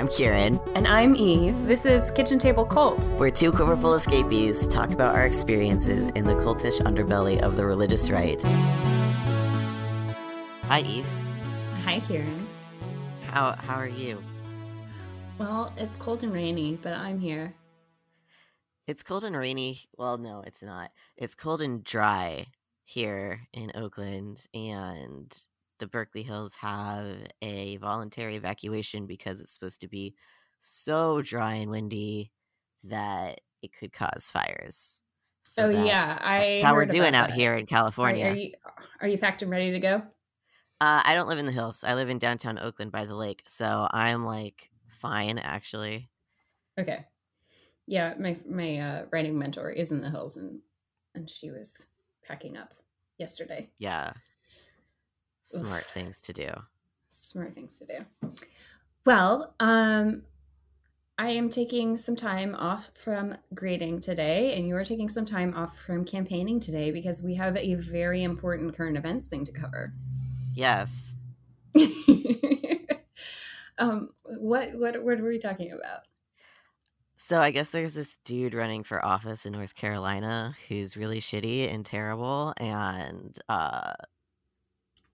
I'm Kieran. And I'm Eve. This is Kitchen Table Cult. We're two quiverful escapees talk about our experiences in the cultish underbelly of the religious right. Hi, Eve. Hi, Kieran. How how are you? Well, it's cold and rainy, but I'm here. It's cold and rainy. Well, no, it's not. It's cold and dry here in Oakland, and the Berkeley Hills have a voluntary evacuation because it's supposed to be so dry and windy that it could cause fires. So oh yeah, I how we're doing out here in California. Are, are, you are you packed and ready to go? Uh, I don't live in the hills. I live in downtown Oakland by the lake, so I'm like fine actually. Okay. Yeah, my my uh, writing mentor is in the hills, and and she was packing up yesterday. Yeah, smart things to do. Smart things to do. Well, um, I am taking some time off from grading today, and you are taking some time off from campaigning today because we have a very important current events thing to cover. Yes. um, what what what were we talking about? So I guess there's this dude running for office in North Carolina who's really shitty and terrible and uh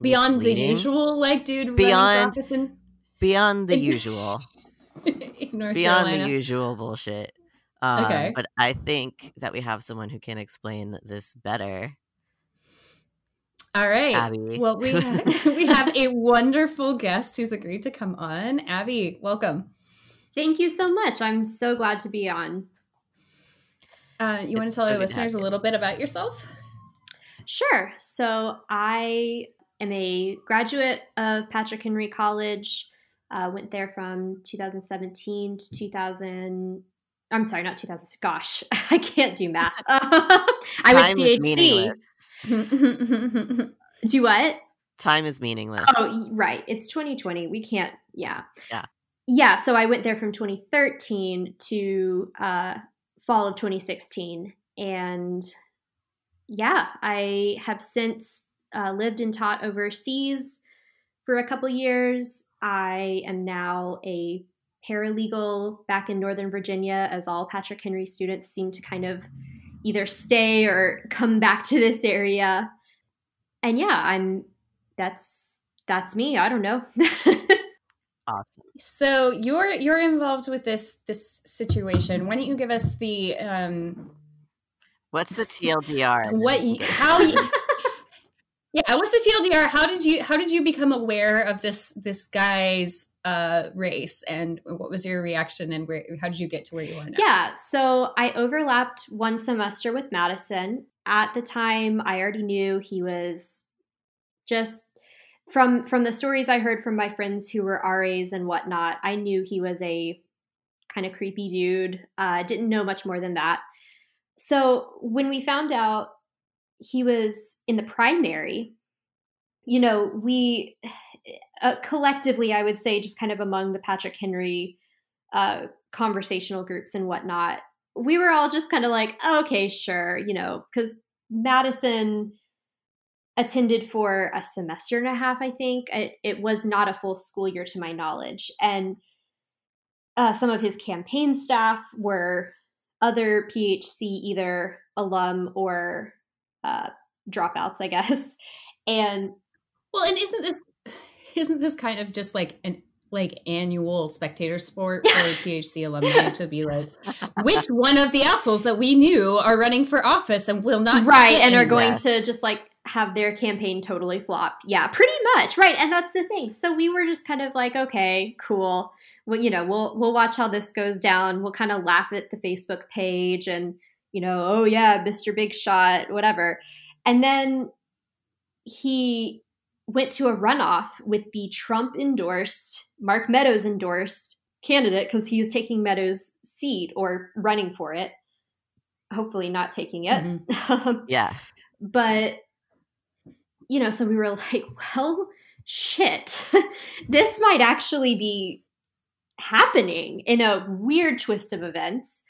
beyond the usual like dude beyond in, beyond the usual. Beyond Carolina. the usual bullshit. Um, okay. but i think that we have someone who can explain this better. All right. Abby. Well we have, we have a wonderful guest who's agreed to come on. Abby welcome. Thank you so much. I'm so glad to be on. Uh, you want to tell our listeners a little bit about yourself? Sure. So I am a graduate of Patrick Henry College. Uh, went there from 2017 to 2000. I'm sorry, not 2000. Gosh, I can't do math. I went to PHC. do what? Time is meaningless. Oh, right. It's 2020. We can't. Yeah. Yeah. Yeah. So I went there from 2013 to uh, fall of 2016, and yeah, I have since uh, lived and taught overseas for a couple years. I am now a paralegal back in Northern Virginia, as all Patrick Henry students seem to kind of either stay or come back to this area. And yeah, I'm that's that's me. I don't know. awesome. So you're you're involved with this this situation. Why don't you give us the um What's the TLDR? What how yeah, what's the TLDR? How did you how did you become aware of this this guy's uh, race, and what was your reaction, and where how did you get to where you are now? Yeah, so I overlapped one semester with Madison. At the time, I already knew he was just from from the stories I heard from my friends who were RAs and whatnot. I knew he was a kind of creepy dude. Uh, didn't know much more than that. So when we found out he was in the primary, you know, we uh, collectively, I would say, just kind of among the Patrick Henry uh, conversational groups and whatnot, we were all just kind of like, oh, okay, sure, you know, because Madison attended for a semester and a half, I think. It, it, was not a full school year to my knowledge. And uh, some of his campaign staff were other PHC, either alum or uh, dropouts, I guess. And well, and isn't this isn't this kind of just like an like annual spectator sport for PHC alumni to be like, which one of the assholes that we knew are running for office and will not right and are going to just like have their campaign totally flop. Yeah, pretty much right. And that's the thing. So we were just kind of like, okay, cool. Well, you know, we'll we'll watch how this goes down. We'll kind of laugh at the Facebook page and you know, oh yeah, Mr. Big Shot, whatever. And then he went to a runoff with the Trump endorsed, Mark Meadows endorsed candidate because he was taking Meadows' seat or running for it. Hopefully, not taking it. Mm-hmm. yeah. But, you know, so we were like, well, shit, this might actually be happening in a weird twist of events.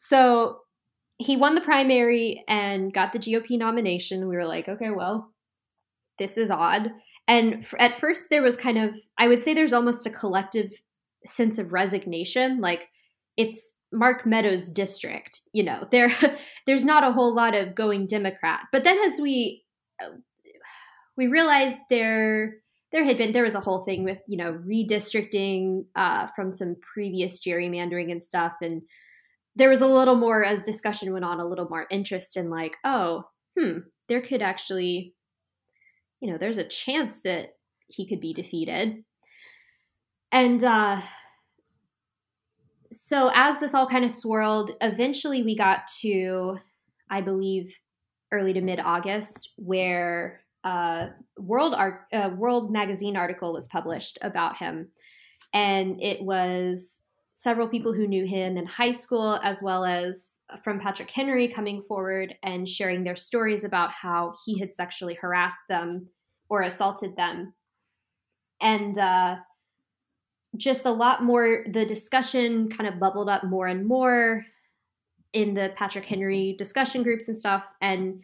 So he won the primary and got the GOP nomination. We were like, okay, well, this is odd. And at first, there was kind of, I would say there's almost a collective sense of resignation. Like it's Mark Meadows' district, you know, there there's not a whole lot of going Democrat. But then as we we realized there there had been there was a whole thing with you know redistricting uh, from some previous gerrymandering and stuff and there was a little more as discussion went on a little more interest in like oh hmm there could actually you know there's a chance that he could be defeated. And uh so as this all kind of swirled eventually we got to i believe early to mid august where uh, World Art uh, World Magazine article was published about him, and it was several people who knew him in high school, as well as from Patrick Henry coming forward and sharing their stories about how he had sexually harassed them or assaulted them, and uh, just a lot more. The discussion kind of bubbled up more and more in the Patrick Henry discussion groups and stuff, and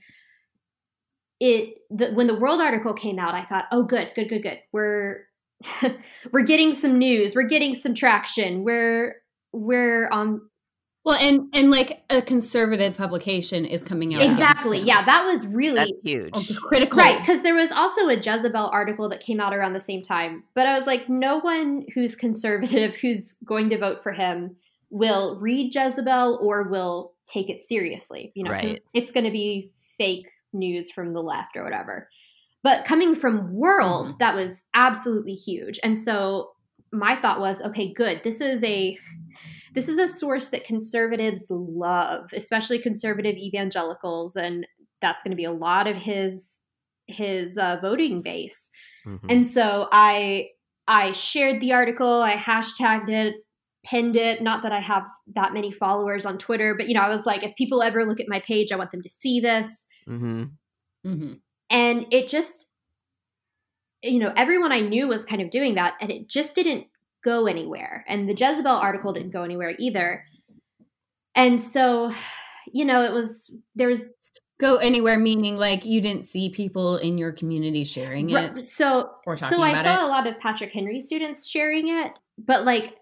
it the, when the world article came out i thought oh good good good good we're we're getting some news. We're getting some traction. We're we're on well and and like a conservative publication is coming out exactly. yeah that was really That's huge. Oh, critical. Right because there was also a jezebel article that came out around the same time but i was like no one who's conservative who's going to vote for him will read jezebel or will take it seriously you know Right. it's going to be fake news from the left or whatever. But coming from World, Mhm. that was absolutely huge. And so my thought was, okay, good. This is a this is a source that conservatives love, especially conservative evangelicals, and that's going to be a lot of his his uh, voting base. Mhm. And so I I shared the article, I hashtagged it, pinned it. Not that I have that many followers on Twitter, but you know, I was like, if people ever look at my page, I want them to see this Mhm. hmm and it just you know everyone i knew was kind of doing that and it just didn't go anywhere. And the jezebel article didn't go anywhere either. And so you know it was there was go anywhere meaning like you didn't see people in your community sharing it so so i saw it? a lot of patrick henry students sharing it but like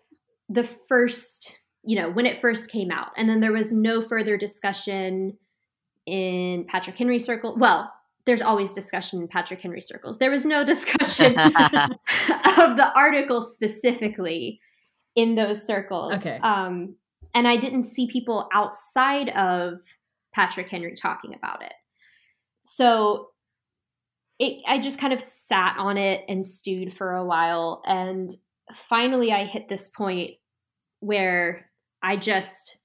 the first you know when it first came out. And then there was no further discussion in patrick henry circle well there's always discussion in patrick henry circles there was no discussion of the article specifically in those circles Okay. um and i didn't see people outside of patrick henry talking about it so it, I just kind of sat on it and stewed for a while. And finally, I hit this point where I just,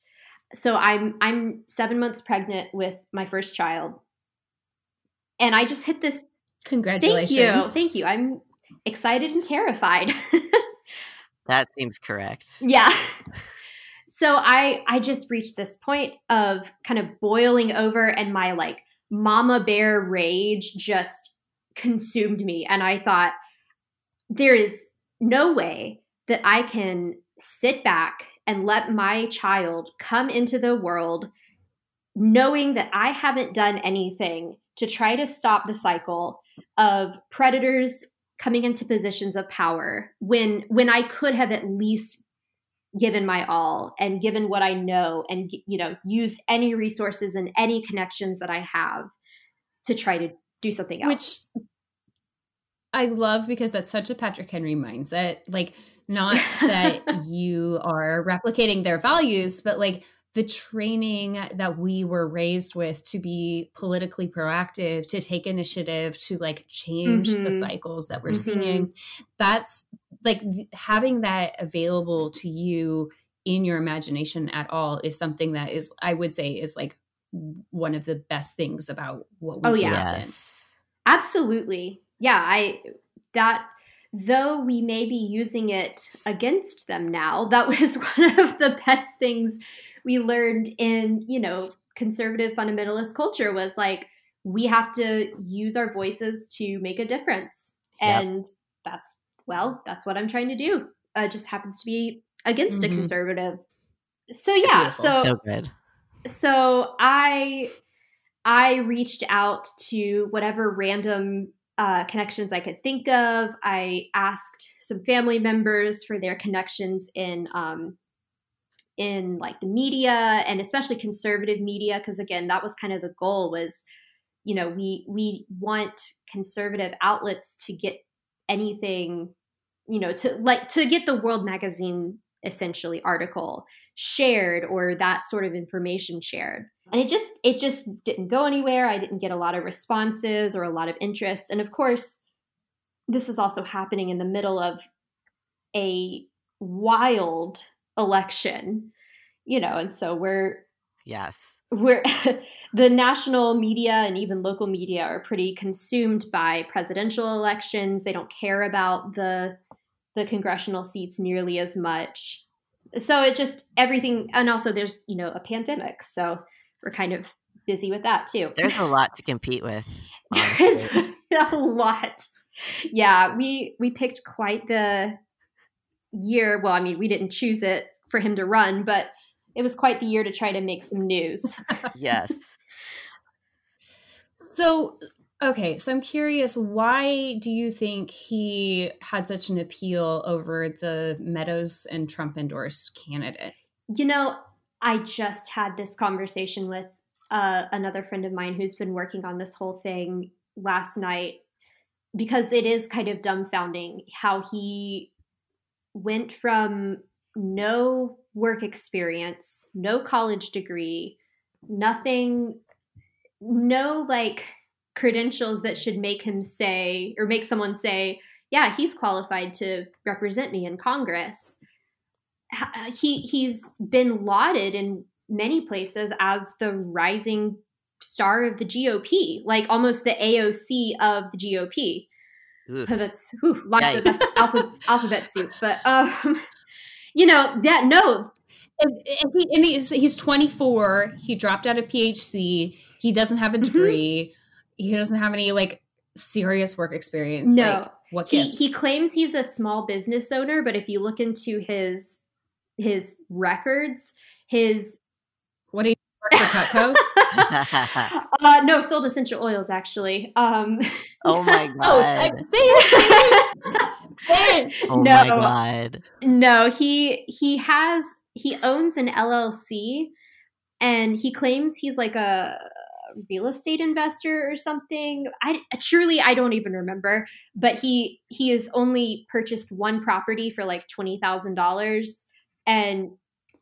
so I'm, I'm seven months pregnant with my first child. And I just hit this. Congratulations. Thank you. Thank you. I'm excited and terrified. that seems correct. yeah. So I, I just reached this point of kind of boiling over and my like mama bear rage just consumed me and i thought there is no way that i can sit back and let my child come into the world knowing that i haven't done anything to try to stop the cycle of predators coming into positions of power when when i could have at least given my all and given what i know and you know used any resources and any connections that i have to try to do something else. which I love because that's such a Patrick Henry mindset. Like, not that you are replicating their values, but like the training that we were raised with to be politically proactive, to take initiative, to like change the Mhm. cycles that we're Mhm. seeing. That's like having that available to you in your imagination at all is something that is, I would say, is like one of the best things about what we Oh, grew yeah. in. Yes. Absolutely. Yeah, I that though we may be using it against them now, that was one of the best things we learned in, you know, conservative fundamentalist culture was like we have to use our voices to make a difference. Yep. And that's well, that's what I'm trying to do. Uh, it just happens to be against a Mhm. conservative. So yeah, Beautiful. so So good. so i i reached out to whatever random uh, connections I could think of. I asked some family members for their connections in um, in like the media and especially conservative media because again that was kind of the goal was you know we we want conservative outlets to get anything you know to like to get the world magazine essentially article shared or that sort of information shared. And it just it just didn't go anywhere. I didn't get a lot of responses or a lot of interest. And of course this is also happening in the middle of a wild election you know and so we're yes. we're the national media and even local media are pretty consumed by presidential elections. They don't care about the the congressional seats nearly as much. So it just everything and also there's you know a pandemic so we're kind of busy with that too. There's a lot to compete with there is a lot. Yeah we we picked quite the year well i mean we didn't choose it for him to run but it was quite the year to try to make some news. Yes. So okay so i'm curious why do you think he had such an appeal over the meadows and trump endorsed candidate? You know i just had this conversation with uh, another friend of mine who's been working on this whole thing last night because it is kind of dumbfounding how he went from no work experience, no college degree, nothing, no like credentials that should make him say or make someone say, yeah, he's qualified to represent me in Congress. Uh, he he's been lauded in many places as the rising star of the GOP, like almost the AOC of the GOP. Oof. That's whew, lots of that's alphabet, alphabet soup, but um, you know that no and, he, and he's, he's 24 he dropped out of PHC. he doesn't have a mm-hmm. degree mm-hmm. he doesn't have any like serious work experience no like, what he, he claims he's a small business owner but if you look into his his records his what do you work for Cutco? uh, no, sold essential oils actually. Um, oh my god! oh, oh no, my god! No, he he has he owns an LLC, and he claims he's like a real estate investor or something. I truly I don't even remember, but he he has only purchased one property for like twenty thousand dollars, and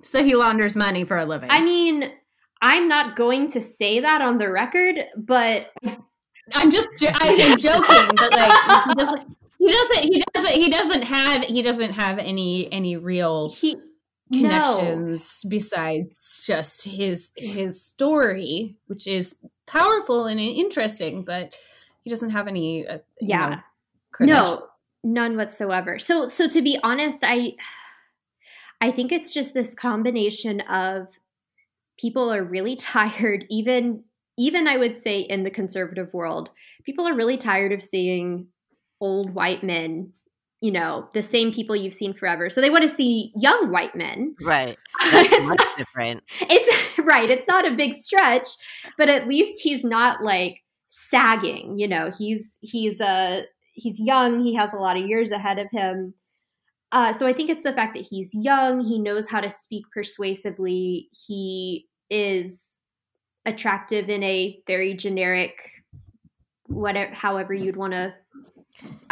so he launders money for a living. I mean, I'm not going to say that on the record, but I'm just I'm joking, but like he doesn't he doesn't he doesn't he doesn't have he doesn't have any any real he, connections no. besides just his his story, which is powerful and interesting, but he doesn't have any uh, yeah know, no none whatsoever. So so to be honest, I I think it's just this combination of people are really tired even even I would say in the conservative world, people are really tired of seeing old white men, you know, the same people you've seen forever. So they want to see young white men. Right. That's much not, different. It's right. It's not a big stretch, but at least he's not like sagging, you know. He's he's uh he's young, he has a lot of years ahead of him. Uh, so I think it's the fact that he's young, he knows how to speak persuasively, he is attractive in a very generic, whatever, however you'd want to.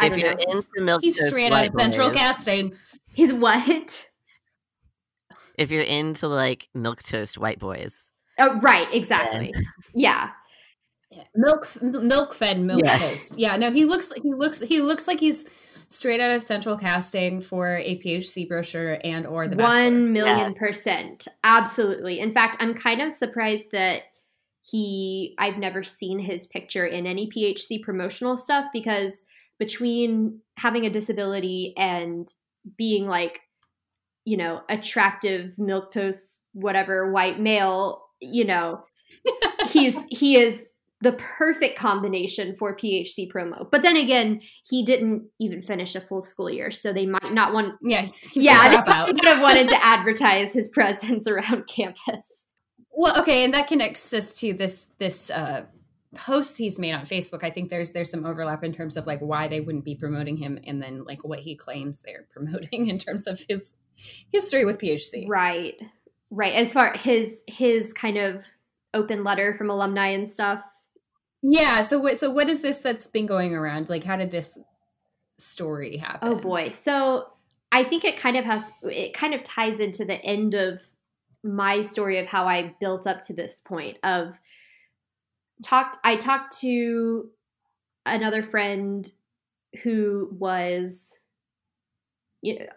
If you're know. into milk, he's straight out of central casting. He's what? If you're into like milk toast white boys. Oh, right, exactly. Yeah. yeah. Milk, milk fed milk yes. toast. Yeah, no, he looks, he looks, he looks like he's straight out of central casting for a PHC brochure and or the Bachelor. One million yes. percent. Absolutely. In fact, I'm kind of surprised that he I've never seen his picture in any PHC promotional stuff because between having a disability and being like, you know, attractive milk toast, whatever, white male, you know, he's he is the perfect combination for PHC promo. But then again, he didn't even finish a full school year, so they might not want. Yeah, yeah, they would have wanted to advertise his presence around campus. Well, okay, and that connects us to this this uh, posts he's made on Facebook, I think there's there's some overlap in terms of like why they wouldn't be promoting him and then like what he claims they're promoting in terms of his history with PHC. Right. Right. As far his his kind of open letter from alumni and stuff. Yeah, so what so what is this that's been going around? Like how did this story happen? Oh boy. So I think it kind of has it kind of ties into the end of my story of how I built up to this point of talked I talked to another friend who was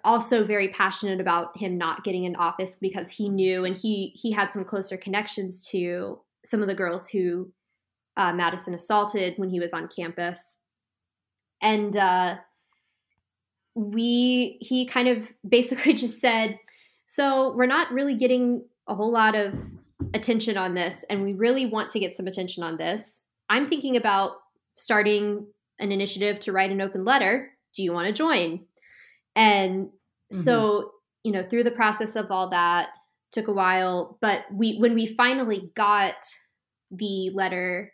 also very passionate about him not getting in office because he knew and he he had some closer connections to some of the girls who uh, Madison assaulted when he was on campus, and uh, we he kind of basically just said, so we're not really getting a whole lot of attention on this, and we really want to get some attention on this. I'm thinking about starting an initiative to write an open letter. Do you want to join? And mm-hmm. so, you know, through the process of all that, took a while, but we when we finally got the letter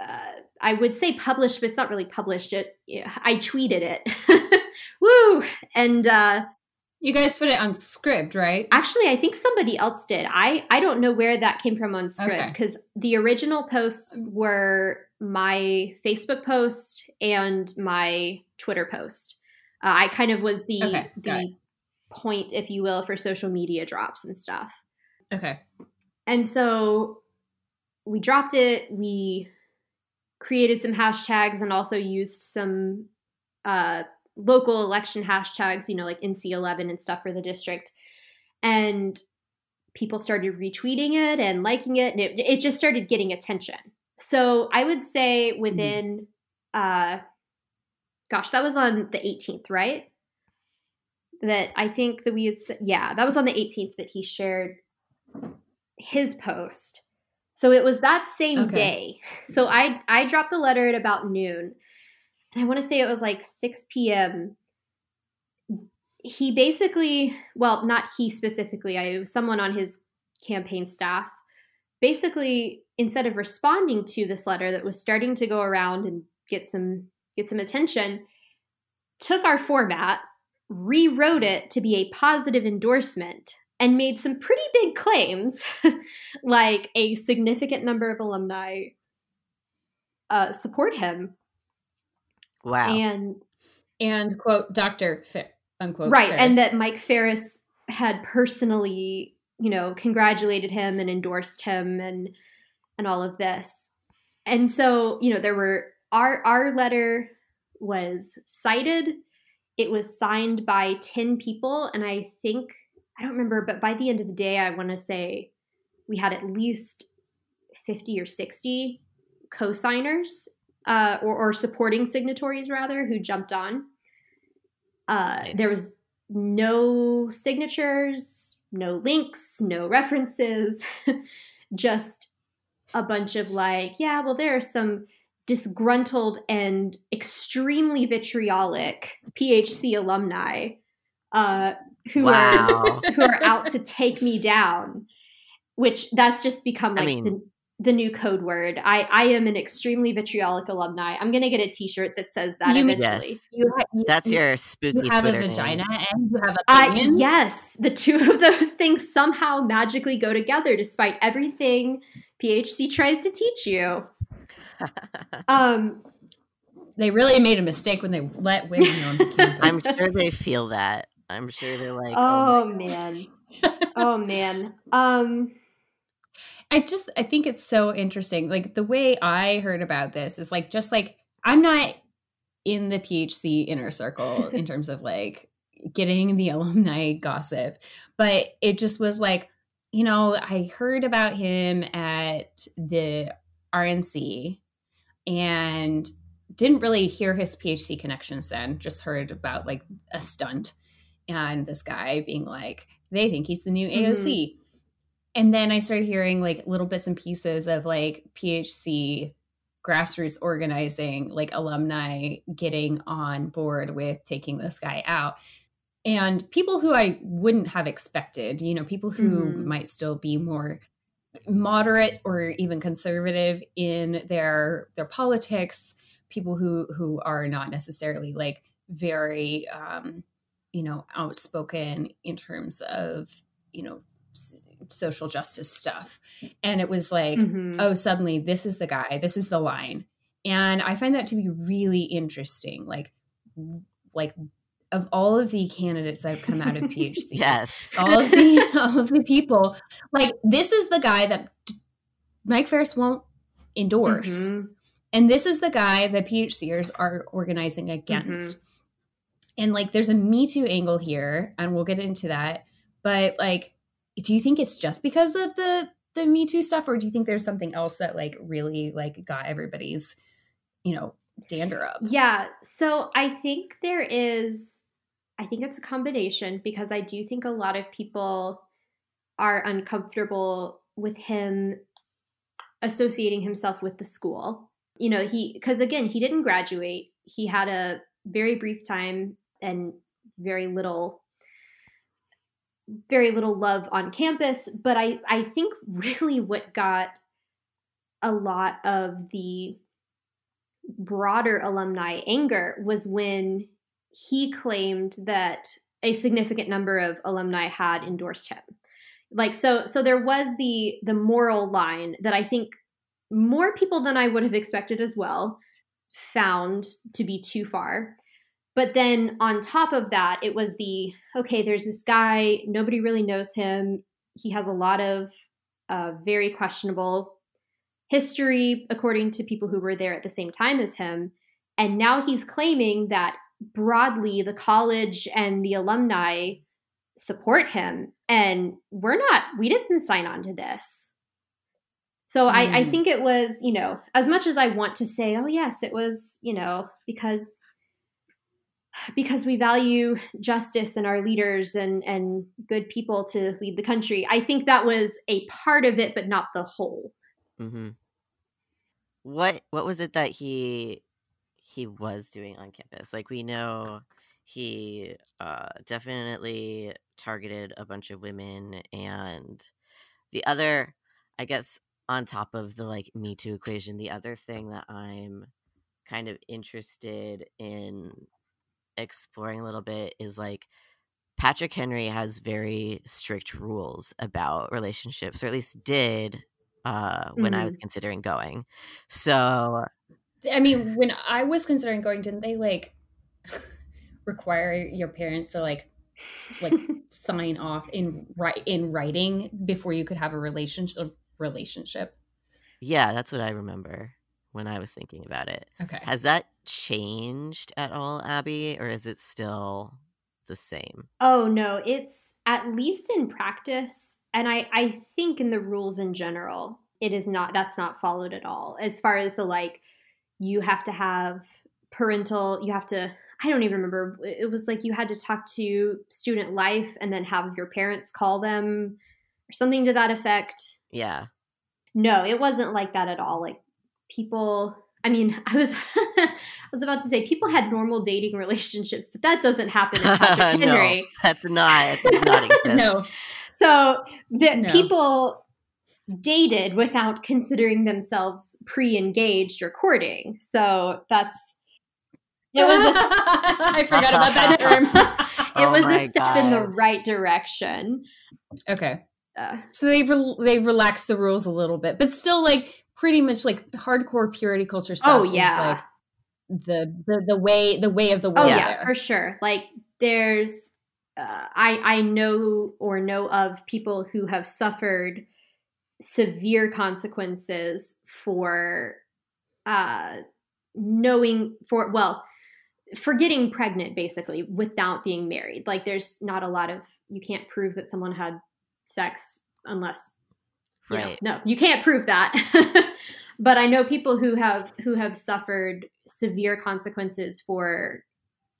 uh, I would say published, but it's not really published. It I tweeted it. Woo! And uh, you guys put it on Scribd, right? Actually, I think somebody else did. I I don't know where that came from on Scribd because okay. the original posts were my Facebook post and my Twitter post. Uh, I kind of was the okay, the it. point, if you will, for social media drops and stuff. Okay. And so we dropped it. We created some hashtags and also used some uh, local election hashtags, you know, like NC11 and stuff for the district. And people started retweeting it and liking it, and it, it just started getting attention. So I would say within, mm-hmm. uh, gosh, that was on the 18th, right? That I think that we had, yeah, that was on the 18th that he shared his post. So it was that same okay. day. So I I dropped the letter at about noon and I want to say it was like 6 p.m. He basically, well, not he specifically, I was someone on his campaign staff. Basically, instead of responding to this letter that was starting to go around and get some get some attention, took our format, rewrote it to be a positive endorsement, and made some pretty big claims, like a significant number of alumni uh, support him Wow. And and quote Dr. unquote right, Farris. and that Mike Farris had personally, you know, congratulated him and endorsed him and and all of this. And so, you know, there were our our letter was cited. It was signed by 10 people and I think I don't remember, but by the end of the day I want to say we had at least 50 or 60 co-signers uh, or, or, supporting signatories rather who jumped on. Uh, there was no signatures, no links, no references, just a bunch of like, yeah, well, there are some disgruntled and extremely vitriolic PHC alumni uh, who wow. are who are out to take me down. Which that's just become like I mean, the, the new code word. I, I am an extremely vitriolic alumni. I'm gonna get a T-shirt that says that you, eventually. Yes. You, you, That's your spooky. You have Twitter a vagina name. and you have a uh, yes, the two of those things somehow magically go together, despite everything PHC tries to teach you. um, they really made a mistake when they let women on the campus. I'm sure they feel that. I'm sure they're like, oh, oh man, oh man. Um I just I think it's so interesting. Like the way I heard about this is like just like I'm not in the PHC inner circle in terms of like getting the alumni gossip, but it just was like, you know, I heard about him at the RNC and didn't really hear his PHC connections then, just heard about like a stunt and this guy being like, they think he's the new AOC. Mm-hmm and then I started hearing like little bits and pieces of like PHC grassroots organizing, like alumni getting on board with taking this guy out. And people who I wouldn't have expected, you know, people who mm-hmm. might still be more moderate or even conservative in their their politics, people who who are not necessarily like very um, you know outspoken in terms of you know social justice stuff and it was like mm-hmm. oh suddenly this is the guy this is the line and i find that to be really interesting like like of all of the candidates that have come out of phc yes all of the all of the people like this is the guy that mike Farris won't endorse mm-hmm. and this is the guy that phcers are organizing against mm-hmm. And like there's a me too angle here and we'll get into that. But like do you think it's just because of the the me too stuff or do you think there's something else that like really like got everybody's you know dander up? Yeah. So i think there is i think it's a combination because i do think a lot of people are uncomfortable with him associating himself with the school. You know he because again he didn't graduate. He had a very brief time and very little very little love on campus. But I, I think really what got a lot of the broader alumni anger was when he claimed that a significant number of alumni had endorsed him like so so there was the the moral line that i think more people than i would have expected as well found to be too far but then on top of that, it was the okay, there's this guy, nobody really knows him. He has a lot of uh, very questionable history, according to people who were there at the same time as him. And now he's claiming that broadly the college and the alumni support him. And we're not, we didn't sign on to this. So mm. I, I hmm. think it was, you know, as much as I want to say, oh, yes, it was, you know, because because we value justice and our leaders and and good people to lead the country. I think that was a part of it, but not the whole. Mm-hmm. What what was it that he he was doing on campus? Like we know he uh, definitely targeted a bunch of women, and the other, I guess, on top of the like Me Too equation, the other thing that I'm kind of interested in exploring a little bit is like Patrick Henry has very strict rules about relationships, or at least did uh, when mm-hmm. I was mm-hmm. considering going. So, I mean, when I was considering going, didn't they like require your parents to like like sign off in right in writing before you could have a relationship relationship? Yeah, that's what I remember when I was thinking about it. Okay. Has that changed at all, Abby, or is it still the same? Oh no, it's at least in practice, and I I think in the rules in general, it is not that's not followed at all. As far as the like, you have to have parental, you have to. I don't even remember. It was like you had to talk to student life and then have your parents call them or something to that effect. Yeah. No, it wasn't like that at all. Like people I mean, I was I was about to say people had normal dating relationships, but that doesn't happen in Patrick Henry. no, that's not. That's not no. So the no. people dated without considering themselves pre-engaged or courting. So that's it was a, I forgot about that term. it oh was a step God. in the right direction. Okay. Uh, so they've re- they've relaxed the rules a little bit, but still like pretty much like hardcore purity culture stuff. Oh yeah, like the the the way the way of the world. Oh yeah, there. for sure. Like there's uh, I I know or know of people who have suffered severe consequences for uh knowing for well for getting pregnant basically without being married like there's not a lot of you can't prove that someone had sex unless Right. You know, no, you can't prove that. but I know people who have who have suffered severe consequences for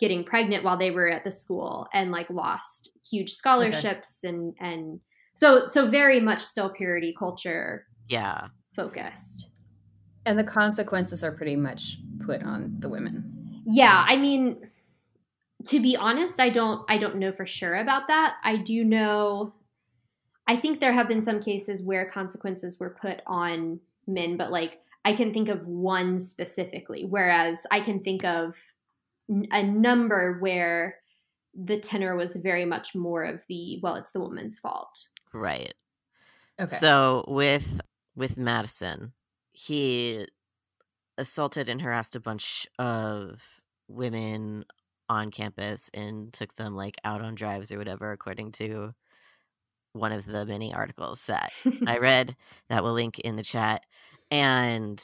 getting pregnant while they were at the school and like lost huge scholarships okay. and and so so very much still purity culture yeah focused and the consequences are pretty much put on the women yeah i mean to be honest i don't i don't know for sure about that i do know I think there have been some cases where consequences were put on men, but like I can think of one specifically, whereas I can think of a number where the tenor was very much more of the well, it's the woman's fault. Right. Okay. So with with Madison, he assaulted and harassed a bunch of women on campus and took them like out on drives or whatever according to one of the many articles that I read that will link in the chat. And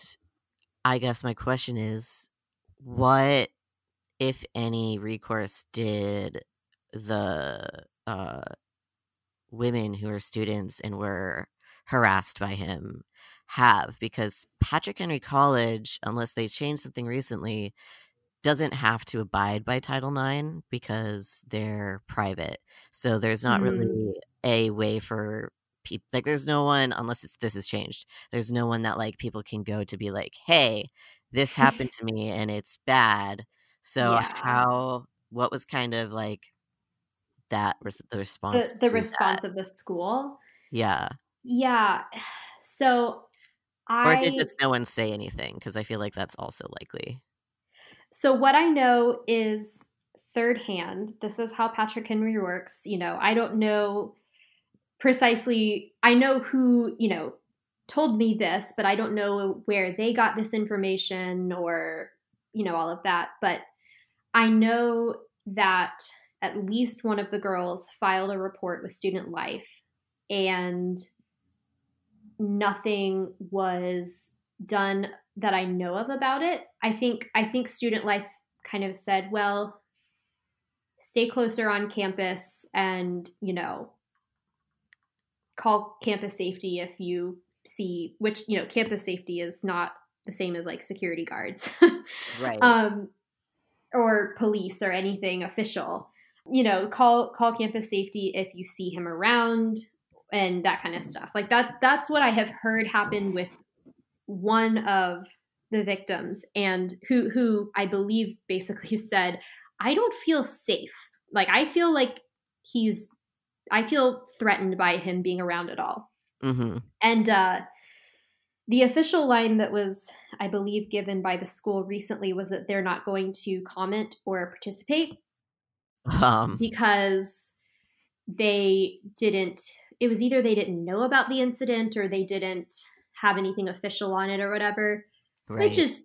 I guess my question is what if any recourse did the uh women who are students and were harassed by him have because Patrick Henry College, unless they changed something recently, doesn't have to abide by Title IX because they're private. So there's not Mm. really a way for people like there's no one unless it's this has changed. There's no one that like people can go to be like, "Hey, this happened to me and it's bad." So Yeah. how what was kind of like that was the response the the that? response of the school. Yeah. Yeah. So I, Or did just no one say anything? Because I feel like that's also likely. So what I know is third hand. This is how Patrick Henry works. You know, I don't know precisely. I know who you know told me this, but I don't know where they got this information or you know all of that. But I know that at least one of the girls filed a report with Student Life, and nothing was done that I know of about it. I think I think Student Life kind of said, well, stay closer on campus and, you know, call campus safety if you see which, you know, campus safety is not the same as like security guards. Right. um or police or anything official. You know, call call campus safety if you see him around and that kind of stuff. Like that that's what I have heard happen with one of the victims and who who I believe basically said, "I don't feel safe. Like I feel like he's I feel threatened by him being around at all." hmm And uh the official line that was, I believe, given by the school recently was that they're not going to comment or participate Um, because they didn't it was either they didn't know about the incident or they didn't have anything official on it or whatever right. which is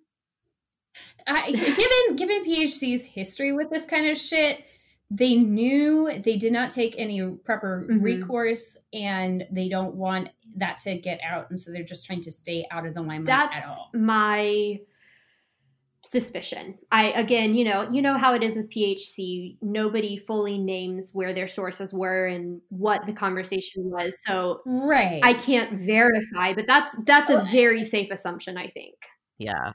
I, given given PHC's history with this kind of shit, they knew they did not take any proper Mhm. recourse, and they don't want that to get out, and so they're just trying to stay out of the limelight that's at all. my suspicion i again you know you know how it is with phc nobody fully names where their sources were and what the conversation was so Right. i can't verify but that's that's a very safe assumption i think yeah.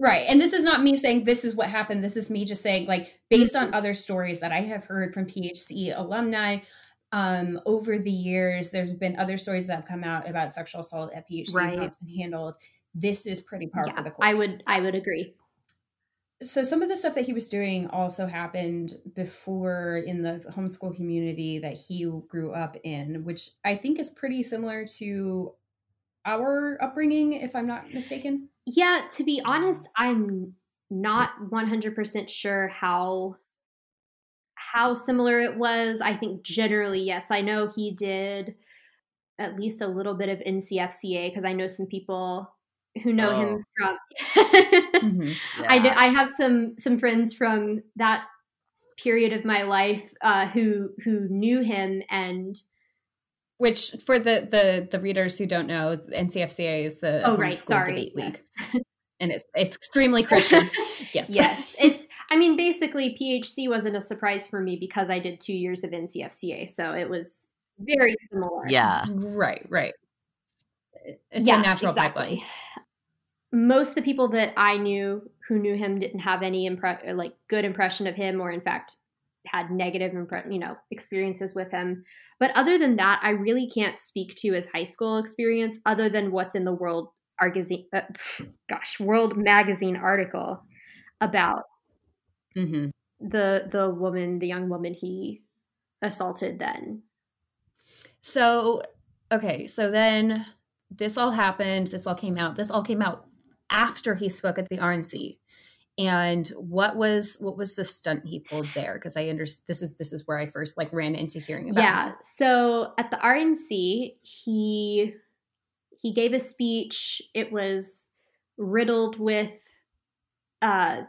Right. And this is not me saying this is what happened. This is me just saying, like, based on other stories that I have heard from PHC alumni um, over the years, there's been other stories that have come out about sexual assault at PHC and how it's been handled. This is pretty par for the course. i would i would agree So some of the stuff that he was doing also happened before in the homeschool community that he grew up in, which I think is pretty similar to our upbringing, if I'm not mistaken. Yeah, to be honest, I'm not 100% sure how how similar it was. I think generally yes. I know he did at least a little bit of NCFCA because I know some people who know him from I yeah. d- I have some some friends from that period of my life uh, who who knew him and Which, for the the the readers who don't know, NCFCA is the Oh, right, sorry, Debate yes. League, and it's it's extremely Christian. yes, yes, it's. I mean, basically, PHC wasn't a surprise for me because I did two years of NCFCA, so it was very similar. Yeah. right, right. It's Yeah, a natural exactly. pipeline. Most of the people that I knew who knew him didn't have any impre- or, like good impression of him, or in fact had negative impre- you know experiences with him. But other than that, I really can't speak to his high school experience other than what's in the World Argazine, uh, gosh, World Magazine article about hmm the the woman, the young woman he assaulted then. So, okay, so then this all happened. This all came out. This all came out after he spoke at the RNC. And what was what was the stunt he pulled there? Because I understand this is this is where I first like ran into hearing about. Yeah. him. So at the RNC, he he gave a speech. It was riddled with uh,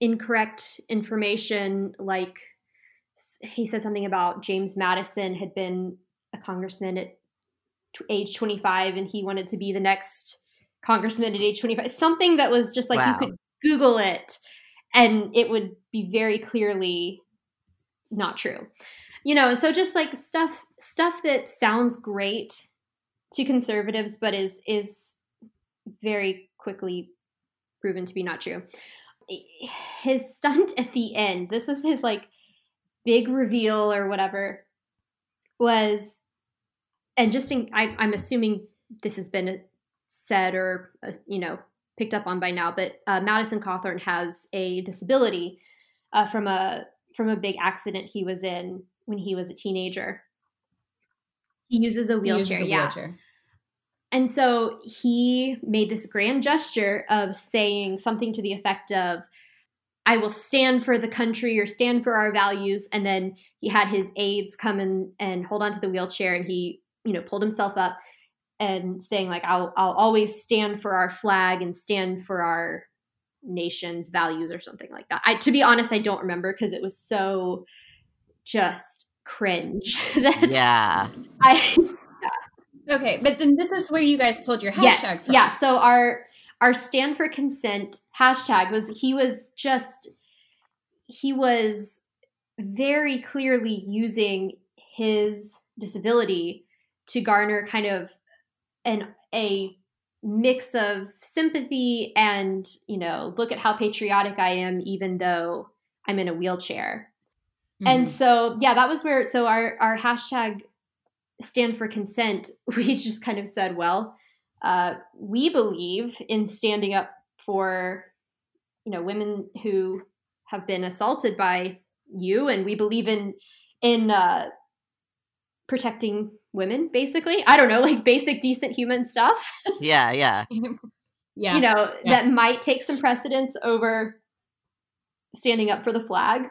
incorrect information. Like he said something about James Madison had been a congressman at age 25 and he wanted to be the next congressman at age 25 something that was just like Wow. you could google it and it would be very clearly not true you know and so just like stuff stuff that sounds great to conservatives but is is very quickly proven to be not true his stunt at the end this was his like big reveal or whatever was and just in, I, i'm assuming this has been said or uh, you know picked up on by now but uh, madison cawthorn has a disability uh, from a from a big accident he was in when he was a teenager he uses a He wheelchair uses a yeah wheelchair. and so he made this grand gesture of saying something to the effect of, I will stand for the country or stand for our values. And then he had his aides come in and hold onto the wheelchair and he, you know, pulled himself up and saying like, I'll, I'll always stand for our flag and stand for our nation's values or something like that. I, to be honest, I don't remember because it was so just cringe that Yeah. I, Okay, but then this is where you guys pulled your hashtag yes, from. yeah. So our our stand for consent hashtag was he was just he was very clearly using his disability to garner kind of an a mix of sympathy and you know look at how patriotic I am even though I'm in a wheelchair. And Mhm. so, yeah, that was where, so our, our hashtag stand for consent, we just kind of said, well, uh, we believe in standing up for, you know, women who have been assaulted by you. And we believe in, in, uh, protecting women, basically. I don't know, like basic, decent human stuff, Yeah, yeah. yeah. you know, Yeah. that might take some precedence over standing up for the flag.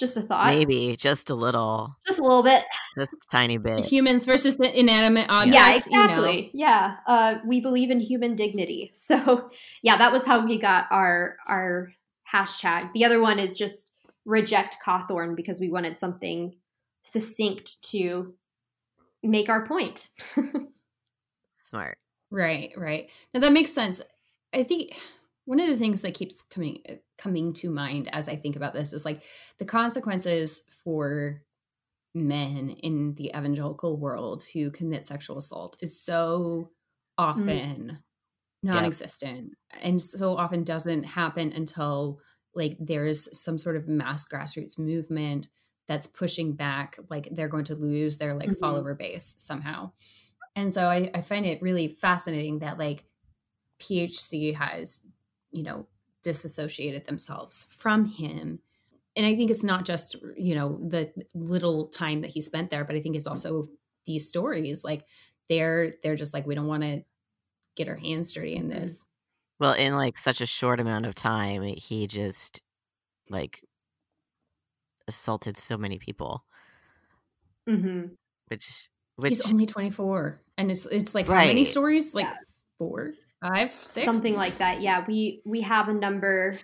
Just a thought. Maybe just a little, Just a little bit. just a tiny bit. humans versus the inanimate object. yeah, You exactly. Yeah, uh, we believe in human dignity. So, yeah, that was how we got our our hashtag. The other one is just reject Cawthorn because we wanted something succinct to make our point. Smart. Right, right. Now that makes sense. I think one of the things that keeps coming uh, coming to mind as I think about this is like the consequences for men in the evangelical world who commit sexual assault is so mm. often non-existent and so often doesn't happen until like there's some sort of mass grassroots movement that's pushing back like they're going to lose their like Mhm. follower base somehow. And so I, I find it really fascinating that like phc has you know disassociated themselves from him. And i think it's not just you know the little time that he spent there but i think it's also these stories like they're they're just like we don't want to get our hands dirty in this. Well, in like such a short amount of time, he just like assaulted so many people, mm-hmm. which which he's only 24 and it's it's like how many stories like Yeah. four five six Something like that. Yeah, we we have a number,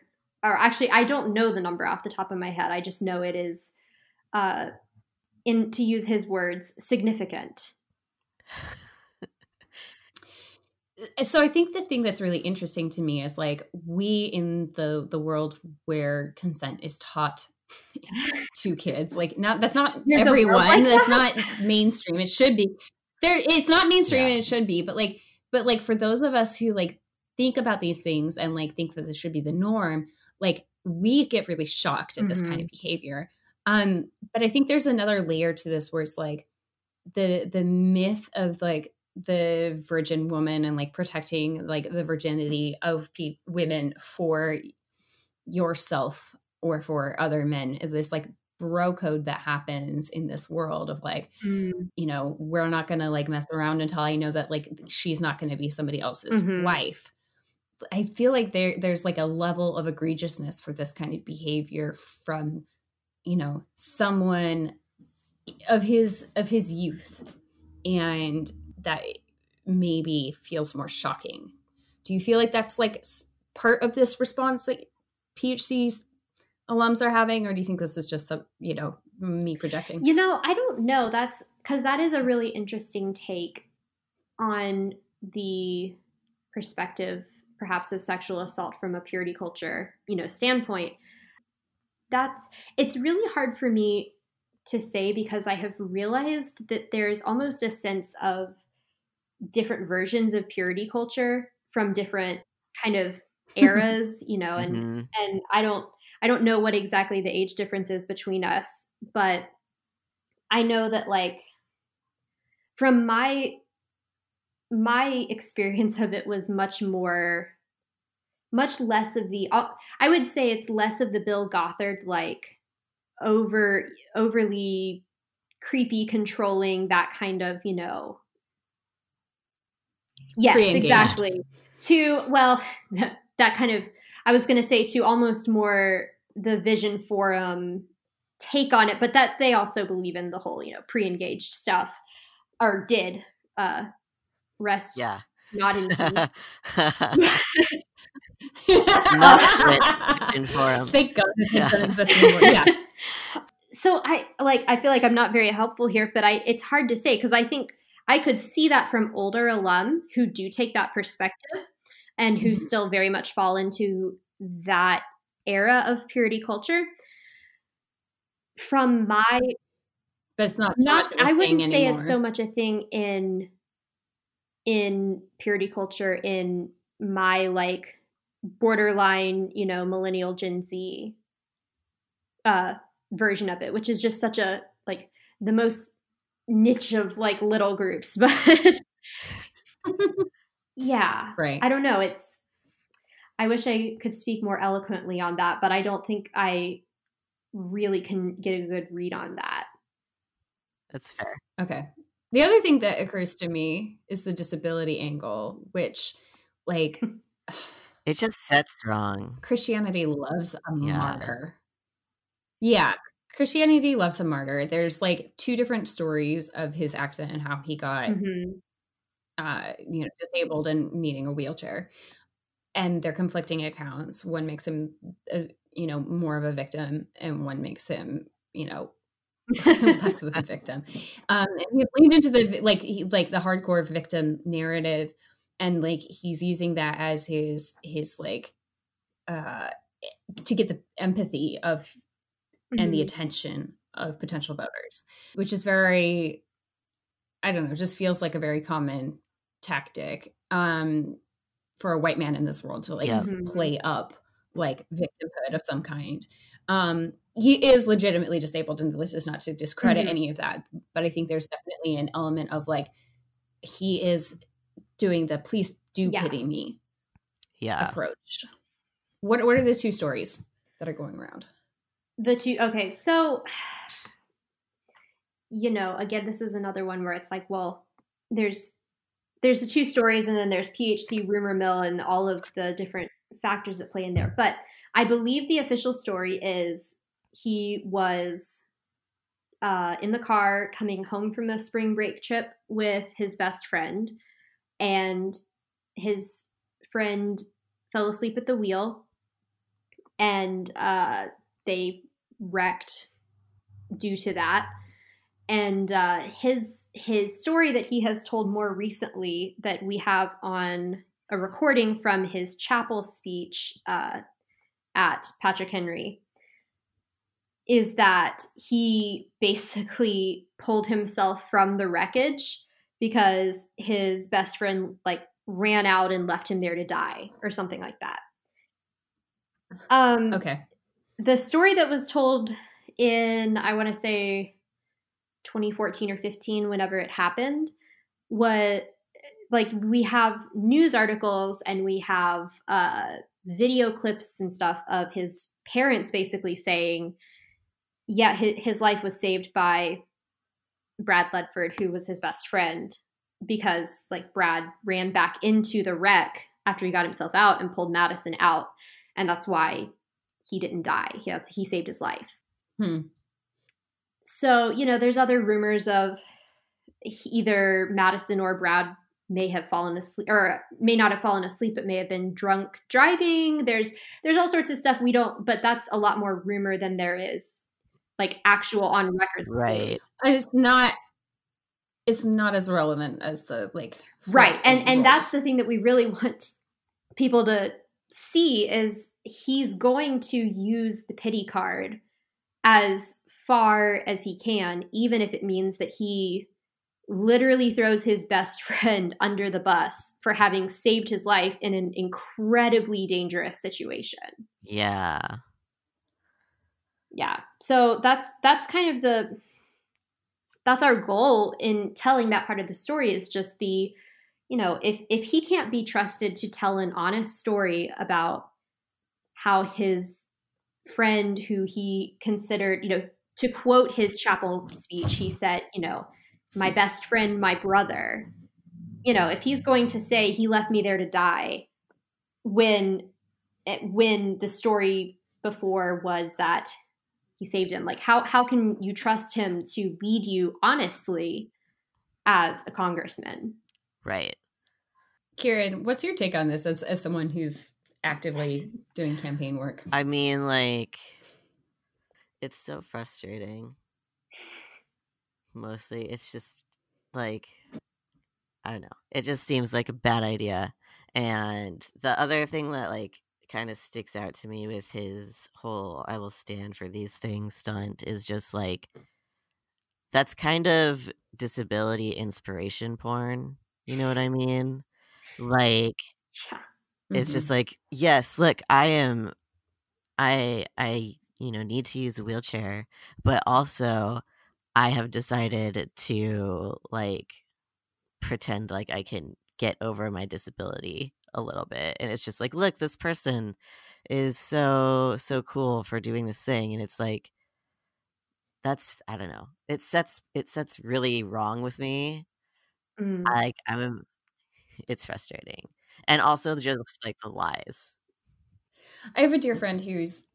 or actually, I don't know the number off the top of my head. I just know it is, uh, in to use his words, significant. so i think the thing that's really interesting to me is like we in the the world where consent is taught to kids like not that's not There's a everyone like that's that? not mainstream it should be there it's not mainstream Yeah. and it should be but like but like for those of us who like think about these things and like think that this should be the norm like we get really shocked at this kind of behavior um but i think there's another layer to this where it's like the the myth of like the virgin woman and like protecting like the virginity of pe- women for yourself or for other men is this like bro code that happens in this world of like Mm. you know we're not gonna like mess around until i know that like she's not gonna be somebody else's Mhm. wife i feel like there there's like a level of egregiousness for this kind of behavior from you know someone of his of his youth and that maybe feels more shocking do you feel like that's like part of this response that phc's alums are having or do you think this is just some you know me projecting You know, I don't know. That's because that is a really interesting take on the perspective, perhaps, of sexual assault from a purity culture, you know, standpoint. That's it's really hard for me to say because I have realized that there's almost a sense of different versions of purity culture from different kind of eras, you know, and Mhm. and I don't I don't know what exactly the age difference is between us, but I know that like from my my experience of it was much more much less of the I would say it's less of the Bill Gothard like over overly creepy controlling that kind of, you know. Yes, exactly. To well, that kind of I was going to say to almost more the Vision Forum take on it, but that they also believe in the whole, you know, pre-engaged stuff or did uh rest Yeah. not in peace. Not Vision Forum. Thank God Yeah. doesn't exist anymore. Yes. so I like I feel like I'm not very helpful here, but I it's hard to say because I think I could see that from older alum who do take that perspective and who Mhm. still very much fall into that era of purity culture. From my But it's not so not of wouldn't say anymore. it's so much a thing in in purity culture in my like borderline, you know, millennial Gen Z uh version of it, which is just such a like the most niche of like little groups. But yeah. right. I don't know. It's I wish I could speak more eloquently on that, but I don't think I really can get a good read on that. That's fair. Okay. The other thing that occurs to me is the disability angle, which, like, It just sets wrong. Christianity loves a Yeah. martyr. Yeah. Christianity loves a martyr. There's like two different stories of his accident and how he got Mhm. Uh, you know, disabled and needing a wheelchair. And they're conflicting accounts. One makes him, uh, you know, more of a victim, and one makes him, you know, less of a victim. Um, and he's leaned into the like, he, like the hardcore victim narrative, and like he's using that as his his like uh to get the empathy of and the Mhm. attention of potential voters, which is very, I don't know, just feels like a very common tactic um, for a white man in this world to like Yeah. Mhm. play up like victimhood of some kind. Um, he is legitimately disabled, and this is not to discredit Mhm. any of that, but I think there's definitely an element of like he is doing the please do Yeah. pity me Yeah. approach. What what are the two stories that are going around? The two okay, so you know, again, this is another one where it's like, well, there's there's the two stories and then there's PHC rumor mill and all of the different factors that play in there. But I believe the official story is he was uh, in the car coming home from a spring break trip with his best friend, and his friend fell asleep at the wheel, and uh, they wrecked due to that. And uh, his his story that he has told more recently that we have on a recording from his chapel speech uh, at Patrick Henry is that he basically pulled himself from the wreckage because his best friend like ran out and left him there to die or something like that. Um Okay. the story that was told in I want to say 2014 or 15 whenever it happened was like we have news articles and we have uh video clips and stuff of his parents basically saying yeah, his, his life was saved by Brad Ledford, who was his best friend, because like Brad ran back into the wreck after he got himself out and pulled Madison out, and that's why he didn't die. He, he saved his life. Hmm. So you know, there's other rumors of either Madison or Brad may have fallen asleep or may not have fallen asleep but may have been drunk driving. There's there's all sorts of stuff we don't but that's a lot more rumor than there is like actual on record. Right. It's not it's not as relevant as the like right. And and that's the thing that we really want people to see is he's going to use the pity card as far as he can even if it means that he literally throws his best friend under the bus for having saved his life in an incredibly dangerous situation. Yeah. Yeah. So that's that's kind of the that's our goal in telling that part of the story is just the you know, if if he can't be trusted to tell an honest story about how his friend who he considered, you know, to quote his chapel speech, he said, you know, my best friend, my brother. You know, if he's going to say he left me there to die when eh, when the story before was that he saved him, like how how can you trust him to lead you honestly as a congressman? Right. Kieran, what's your take on this as as someone who's actively doing campaign work? I mean, like it's so frustrating mostly. It's just like I don't know. It just seems like a bad idea. And the other thing that like kind of sticks out to me with his whole I will stand for these things stunt is just like that's kind of disability inspiration porn. You know what I mean? Like it's just mm-hmm. like, yes, look, I am I I you know need to use a wheelchair, but also I have decided to like pretend like I can get over my disability a little bit. And it's just like, look, this person is so so cool for doing this thing and it's like that's I don't know. It sets it sets really wrong with me. Mm. Like I'm it's frustrating. And also just like the lies. I have a dear friend who's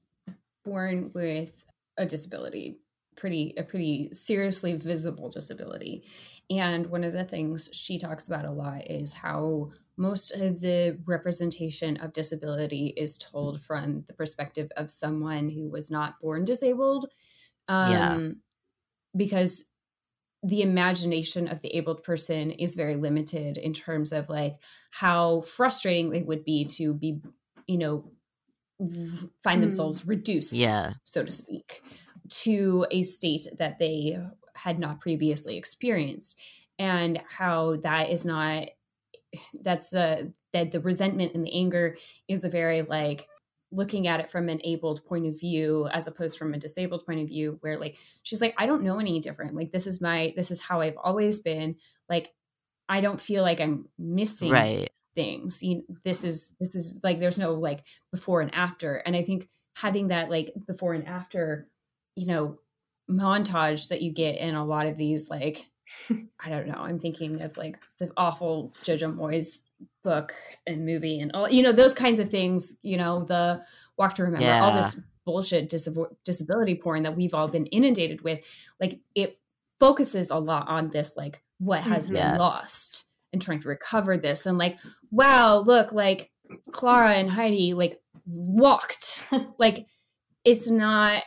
born with a disability pretty a pretty seriously visible disability and one of the things she talks about a lot is how most of the representation of disability is told from the perspective of someone who was not born disabled um, Yeah. because the imagination of the abled person is very limited in terms of like how frustrating it would be to be you know find Mm. themselves reduced Yeah. so to speak to a state that they had not previously experienced and how that is not that's uh that the resentment and the anger is a very like looking at it from an abled point of view as opposed from a disabled point of view where like she's like i don't know any different like this is my this is how i've always been like i don't feel like i'm missing Right. Things you this is this is like there's no like before and after. And i think having that like before and after you know montage that you get in a lot of these like i don't know i'm thinking of like the awful jojo moyes book and movie and all you know those kinds of things you know the walk to remember all this bullshit disab- disability porn that we've all been inundated with like it focuses a lot on this like what has been Yes. lost and trying to recover this and like wow look like clara and heidi like walked like it's not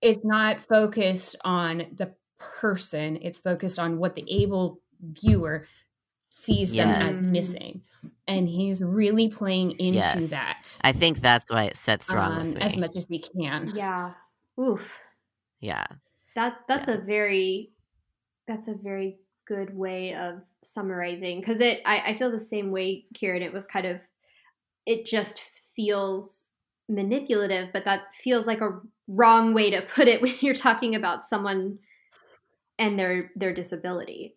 it's not focused on the person it's focused on what the able viewer sees them as missing and he's really playing into Yes. that I think that's why it sets wrong um, with me. as much as we can Yeah. Oof. yeah. That that's Yeah. a very that's a very good way of summarizing because it I, I feel the same way, Kieran. It was kind of it just feels manipulative, but that feels like a wrong way to put it when you're talking about someone and their their disability.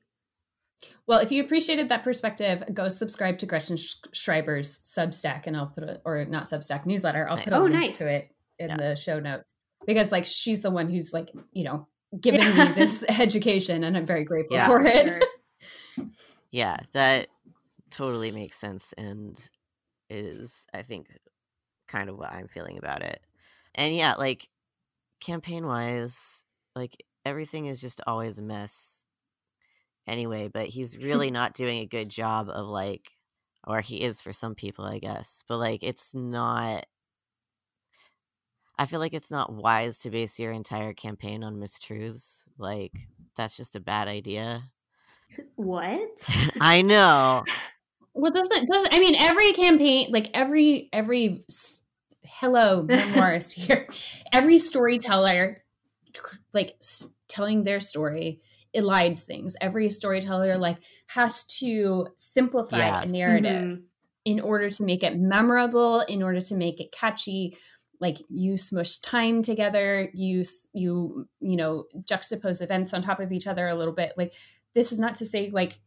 well if you appreciated that perspective go subscribe to gretchen Sch- schreiber's substack and i'll put a or not substack newsletter i'll put a Oh, link nice. to it in Yeah. the show notes because like she's the one who's like you know given me this education, and I'm very grateful Yeah. for it. Yeah, that totally makes sense and is I think kind of what I'm feeling about it. And yeah, like campaign wise, like everything is just always a mess anyway, but he's really not doing a good job of like or he is for some people, I guess. But like it's not I feel like it's not wise to base your entire campaign on mistruths. Like that's just a bad idea. What? I know. Well, doesn't doesn't I mean every campaign like every every hello memoirist here, every storyteller like s- telling their story elides things. Every storyteller like has to simplify a Yes. narrative Mhm. in order to make it memorable, in order to make it catchy. Like you smush time together, you you you know juxtapose events on top of each other a little bit. Like this is not to say like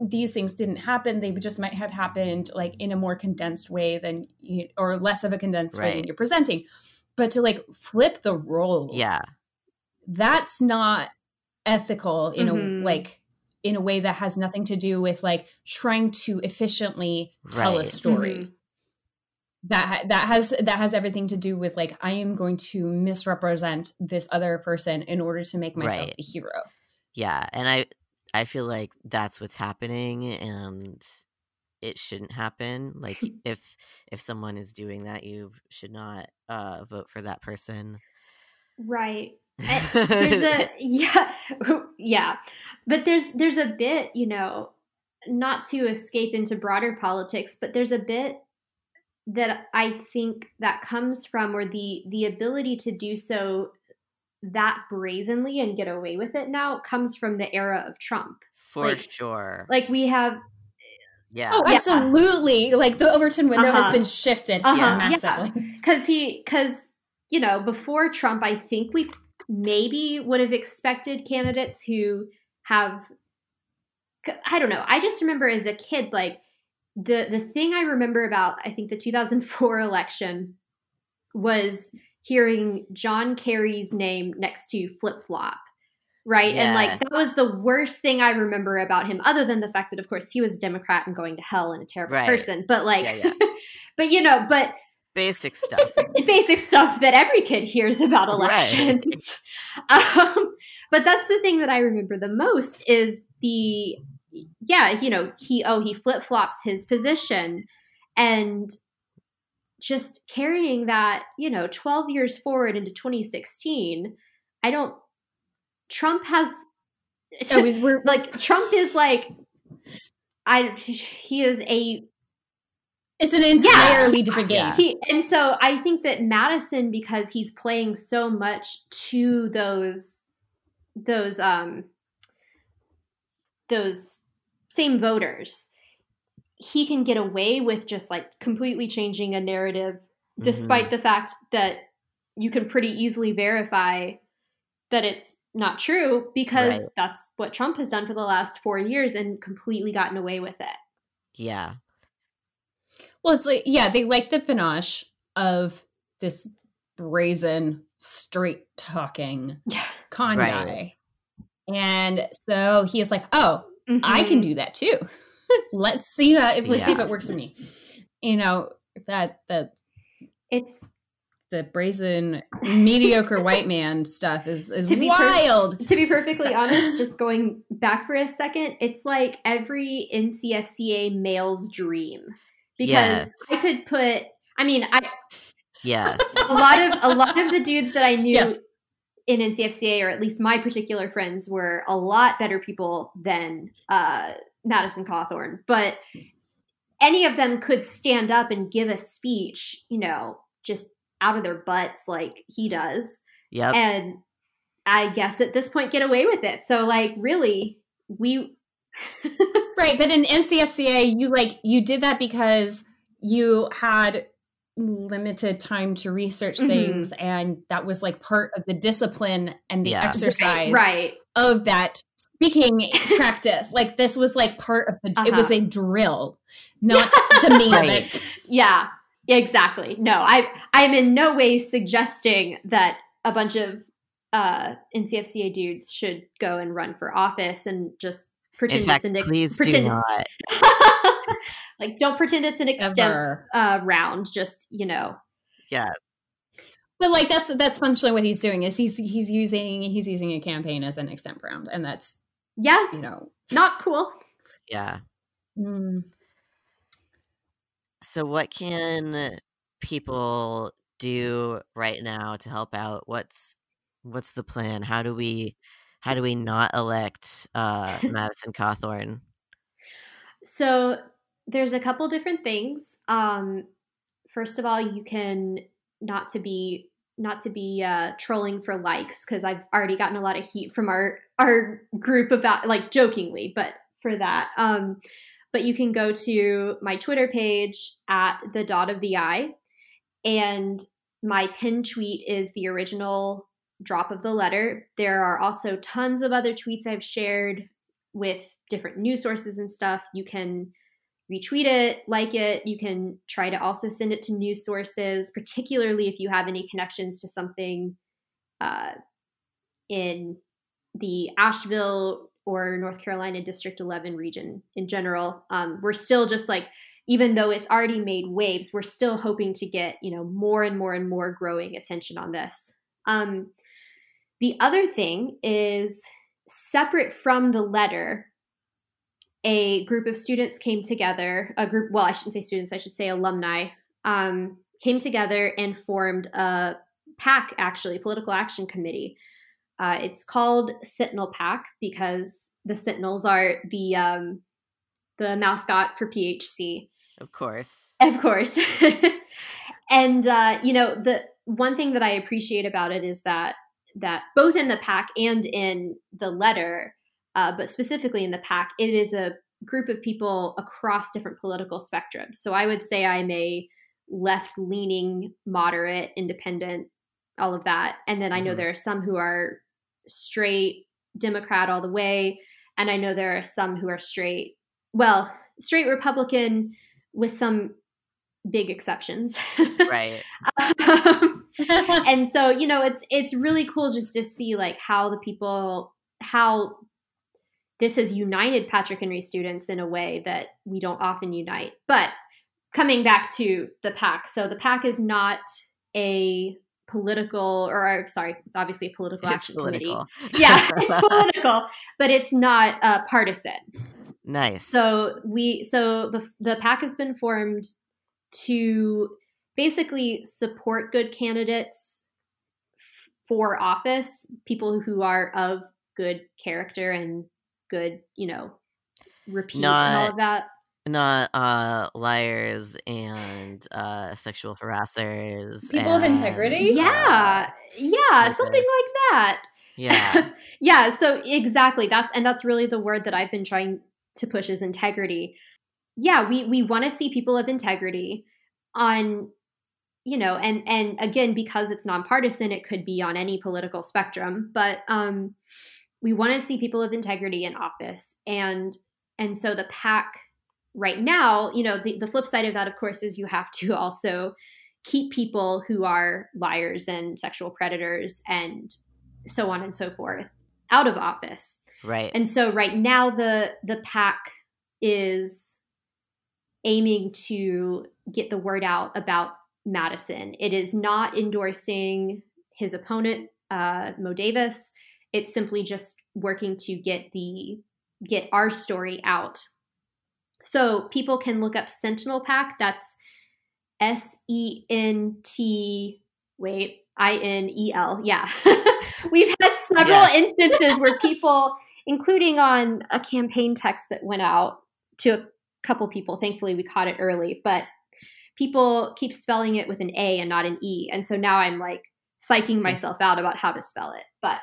these things didn't happen they just might have happened like in a more condensed way than you or less of a condensed way than you're presenting but to like flip the roles Yeah. that's not ethical in Mhm. a like in a way that has nothing to do with like trying to efficiently tell a Right. story Mhm. That that has that has everything to do with like i am going to misrepresent this other person in order to make myself Right. the hero Yeah, and I I feel like that's what's happening and it shouldn't happen. Like if if someone is doing that, you should not uh vote for that person. Right. And there's a yeah yeah but there's there's a bit you know not to escape into broader politics but there's a bit that i think that comes from or the the ability to do so that brazenly and get away with it now comes from the era of trump for like- sure. like we have yeah. oh Yeah. absolutely like the overton window has Uh-huh. been shifted Uh-huh, yeah, yeah. massively because he because you know before trump i think we maybe would have expected candidates who have i don't know i just remember as a kid like the the thing i remember about i think the 2004 election was hearing john kerry's name next to flip flop right and like that was the worst thing i remember about him other than the fact that of course he was a democrat and going to hell and a terrible Right. person but like Yeah, but you know but Basic stuff. basic stuff that every kid hears about Right. elections. um, but that's the thing that I remember the most is the yeah, you know, he oh he flip flops his position and just carrying that, you know, 12 years forward into 2016, I don't Trump has it was we're like Trump is like I he is a it's an entirely different game. He and so I think that Madison because he's playing so much to those those um those same voters he can get away with just like completely changing a narrative mm-hmm. despite the fact that you can pretty easily verify that it's not true because Right. that's what Trump has done for the last 4 years and completely gotten away with it. Yeah. Well, it's like yeah, they like the panache of this brazen, straight talking Yeah. con Right. guy, and so he is like, "Oh, I can Mhm. do that too. let's see that if let's see if it works for me." You know that the it's the brazen mediocre white man stuff is, is To be per- wild. to be perfectly honest, just going back for a second, it's like every NCFCA male's dream because Yes. I could put. I mean, I Yes. a lot of a lot of the dudes that I knew Yes. In NCFCA, or at least my particular friends, were a lot better people than uh, Madison Cawthorn. But any of them could stand up and give a speech, you know, just out of their butts like he does Yeah. and I guess at this point get away with it. So like really we Right, but in NCFCA, you like you did that because you had limited time to research Mhm. things, and that was like part of the discipline and the Yeah. exercise right. of that speaking practice. Like this was like part of the. It Uh-huh. was a drill, not the main Right. event. Yeah. Exactly. No, I I'm in no way suggesting that a bunch of uh, NCFCA dudes should go and run for office and just pretend In fact, it's an please pretend, do not. like don't pretend it's an extemp uh, round. Just you know, Yes. But like that's that's functionally what he's doing is he's he's using he's using a campaign as an extemp round, and that's yeah, you know not cool. Yeah. mm, So what can people do right now to help out? What's what's the plan? How do we how do we not elect uh Madison Cawthorn? So there's a couple different things. Um, first of all, you can not to be not to be uh, trolling for likes because I've already gotten a lot of heat from our our group about like jokingly, but for that. Um, but you can go to my Twitter page at the dot of the eye, and my pin tweet is the original drop of the letter. There are also tons of other tweets I've shared with different news sources and stuff. You can retweet it, like it. You can try to also send it to news sources, particularly if you have any connections to something uh, in the Asheville or North Carolina District 11 region in general. Um, we're still just like, even though it's already made waves, we're still hoping to get, you know, more and more and more growing attention on this. Um, the other thing is separate from the letter, a group of students came together, a group, well, I shouldn't say students, I should say alumni, um, came together and formed a PAC, actually, Political Action Committee. Uh, it's called Sentinel PAC because the Sentinels are the um, the mascot for PHC. Of course. Of course. and uh, you know, the one thing that I appreciate about it is that that both in the pack and in the letter, uh, but specifically in the pack, it is a group of people across different political spectrums. So I would say I'm a left leaning, moderate, independent, all of that. And then I know Mhm. there are some who are straight Democrat all the way. And I know there are some who are straight, well, straight Republican with some big exceptions. Right. Um, and so you know it's it's really cool just to see like how the people how this has united patrick henry students in a way that we don't often unite but coming back to the pack, so the pack is not a political or sorry it's obviously a political It's action political. committee yeah it's political but it's not uh, partisan nice. so we so the the pac has been formed to basically support good candidates for office, people who are of good character and good, you know, repute and all Not- of that. not uh liars and uh sexual harassers. People of integrity? Yeah, yeah, Like something this. like that. Yeah. yeah, so exactly. That's and that's really the word that I've been trying to push is integrity. Yeah, we we want to see people of integrity on you know, and and again because it's nonpartisan, it could be on any political spectrum, but um we want to see people of integrity in office and and so the pack right now, you know, the, the flip side of that of course is you have to also keep people who are liars and sexual predators and so on and so forth out of office. right. And so right now the the PAC is aiming to get the word out about Madison. It is not endorsing his opponent, uh, Mo Davis. It's simply just working to get the get our story out. So people can look up Sentinel PAC. That's S E N T. Wait, I N E L. Yeah, we've had several Yeah. instances where people, including on a campaign text that went out to a couple people. Thankfully, we caught it early, but people keep spelling it with an A and not an E, and so now I'm like psyching myself out about how to spell it. But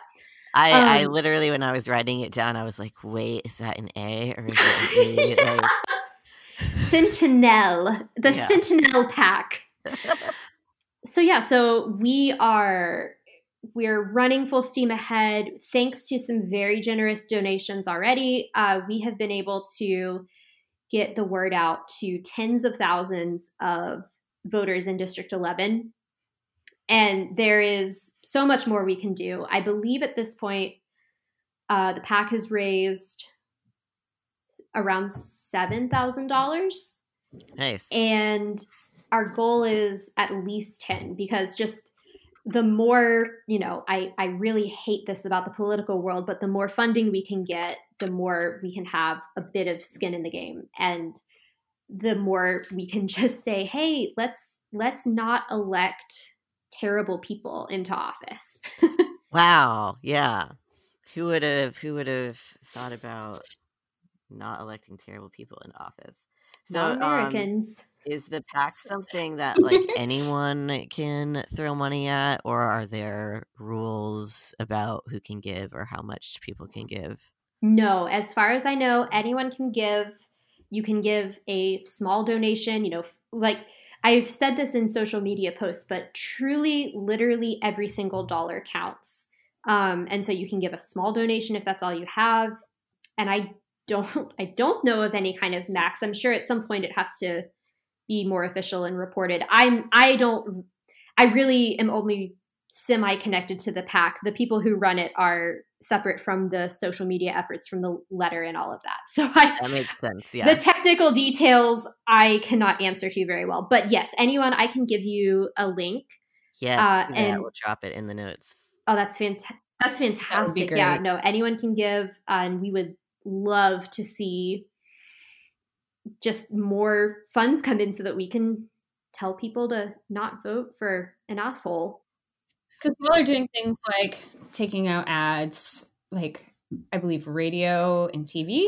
I, I um, literally when I was writing it down, I was like, wait, is that an A or is it an E? Like, Sentinel, the Yeah. Sentinel PAC. so yeah, so we are we're running full steam ahead. Thanks to some very generous donations already, uh, we have been able to get the word out to tens of thousands of voters in District 11. and there is so much more we can do. I believe at this point, uh, the PAC has raised around seven thousand dollars. Nice. And our goal is at least ten because just the more you know I, I really hate this about the political world but the more funding we can get the more we can have a bit of skin in the game. And the more we can just say hey let's let's not elect terrible people into office. Wow. Yeah. Who would have who would have thought about not electing terrible people in office? So um, americans. um, is the PAC something that like anyone can throw money at, or are there rules about who can give or how much people can give? No, as far as I know, anyone can give. You can give a small donation, you know, like I've said this in social media posts, but truly, literally every single dollar counts. Um, and so you can give a small donation if that's all you have. And I don't, I don't know of any kind of max. I'm sure at some point it has to be more official and reported. I'm I don't I really am only semi connected to the pack. The people who run it are separate from the social media efforts from the letter and all of that. So I That makes sense. Yeah. The technical details I cannot answer to very well. But yes, anyone I can give you a link. Yes. Uh, yeah, and we'll drop it in the notes. Oh, that's fantastic. That's fantastic. That yeah, no, anyone can give uh, and we would love to see just more funds come in so that we can tell people to not vote for an asshole. Because y'all are doing things like taking out ads, like I believe radio and TV.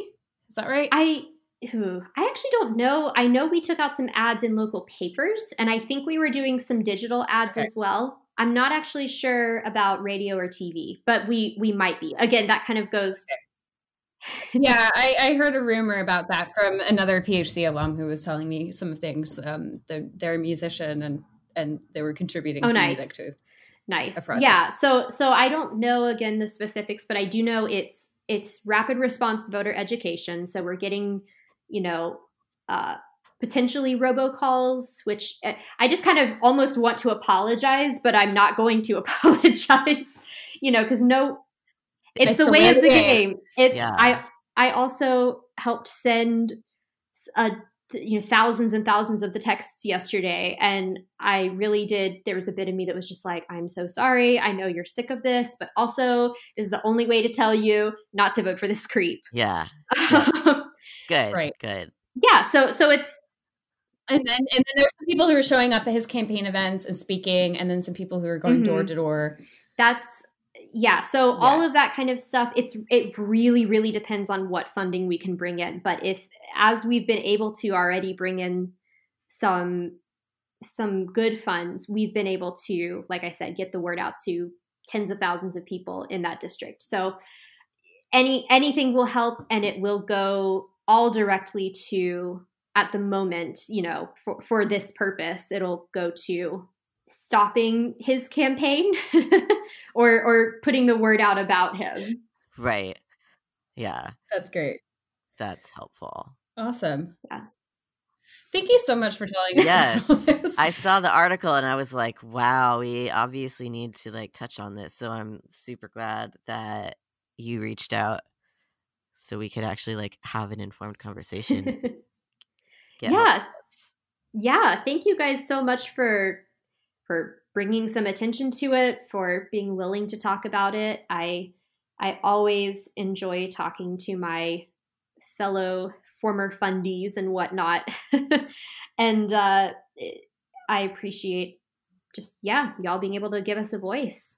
Is that right? I who I actually don't know. I know we took out some ads in local papers, and I think we were doing some digital ads okay. as well. I'm not actually sure about radio or TV, but we we might be. Again, that kind of goes yeah, I, I, heard a rumor about that from another PHC alum who was telling me some things. Um, they're, they're a musician and and they were contributing oh, some nice. music to nice. Yeah, so so I don't know again the specifics, but I do know it's it's rapid response voter education. So we're getting you know uh, potentially robocalls, which eh, I just kind of almost want to apologize, but I'm not going to apologize. You know, because no it's, it's the, the, way, of the game. game. It's yeah. I I also helped send a you know thousands and thousands of the texts yesterday and i really did there was a bit of me that was just like i'm so sorry i know you're sick of this but also this is the only way to tell you not to vote for this creep yeah, yeah. good right good yeah so so it's and then and then there's some people who are showing up at his campaign events and speaking and then some people who are going door mm-hmm. to door that's yeah so yeah. all of that kind of stuff it's it really really depends on what funding we can bring in but if as we've been able to already bring in some some good funds we've been able to like i said get the word out to tens of thousands of people in that district so any anything will help and it will go all directly to at the moment you know for for this purpose it'll go to stopping his campaign or or putting the word out about him. Right. Yeah. That's great. That's helpful. Awesome. Yeah. Thank you so much for telling us. Yes. I saw the article and I was like, wow, we obviously need to like touch on this. So I'm super glad that you reached out so we could actually like have an informed conversation. yeah. Yeah. Thank you guys so much for for bringing some attention to it, for being willing to talk about it. I I always enjoy talking to my fellow former fundies and whatnot, and uh, I appreciate just yeah y'all being able to give us a voice.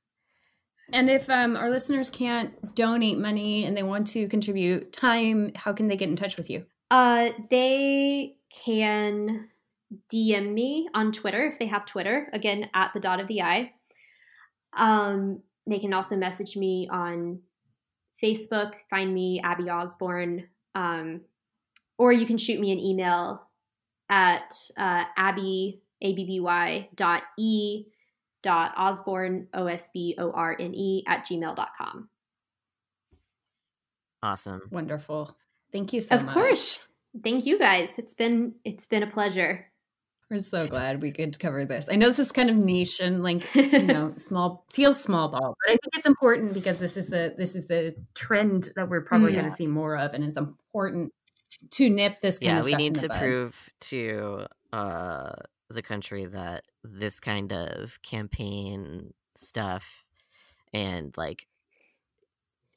And if um, our listeners can't donate money and they want to contribute time, how can they get in touch with you? Uh, they can DM me on Twitter if they have Twitter, again, at the dot of the eye. Um, they can also message me on Facebook, find me, Abby Osborne, um, or you can shoot me an email at uh, abby, A-B-B-Y dot E dot Osborne, O-S-B-O-R-N-E at gmail.com. Awesome. Wonderful. Thank you so of much. Of course. Thank you guys. It's been it's been a pleasure. We're so glad we could cover this. I know this is kind of niche and like you know small feels small ball, but I think it's important because this is the this is the trend that we're probably Mm. going to see more of, and it's important to nip this kind yeah, of we need in the to bud. prove to uh, the country that this kind of campaign stuff and like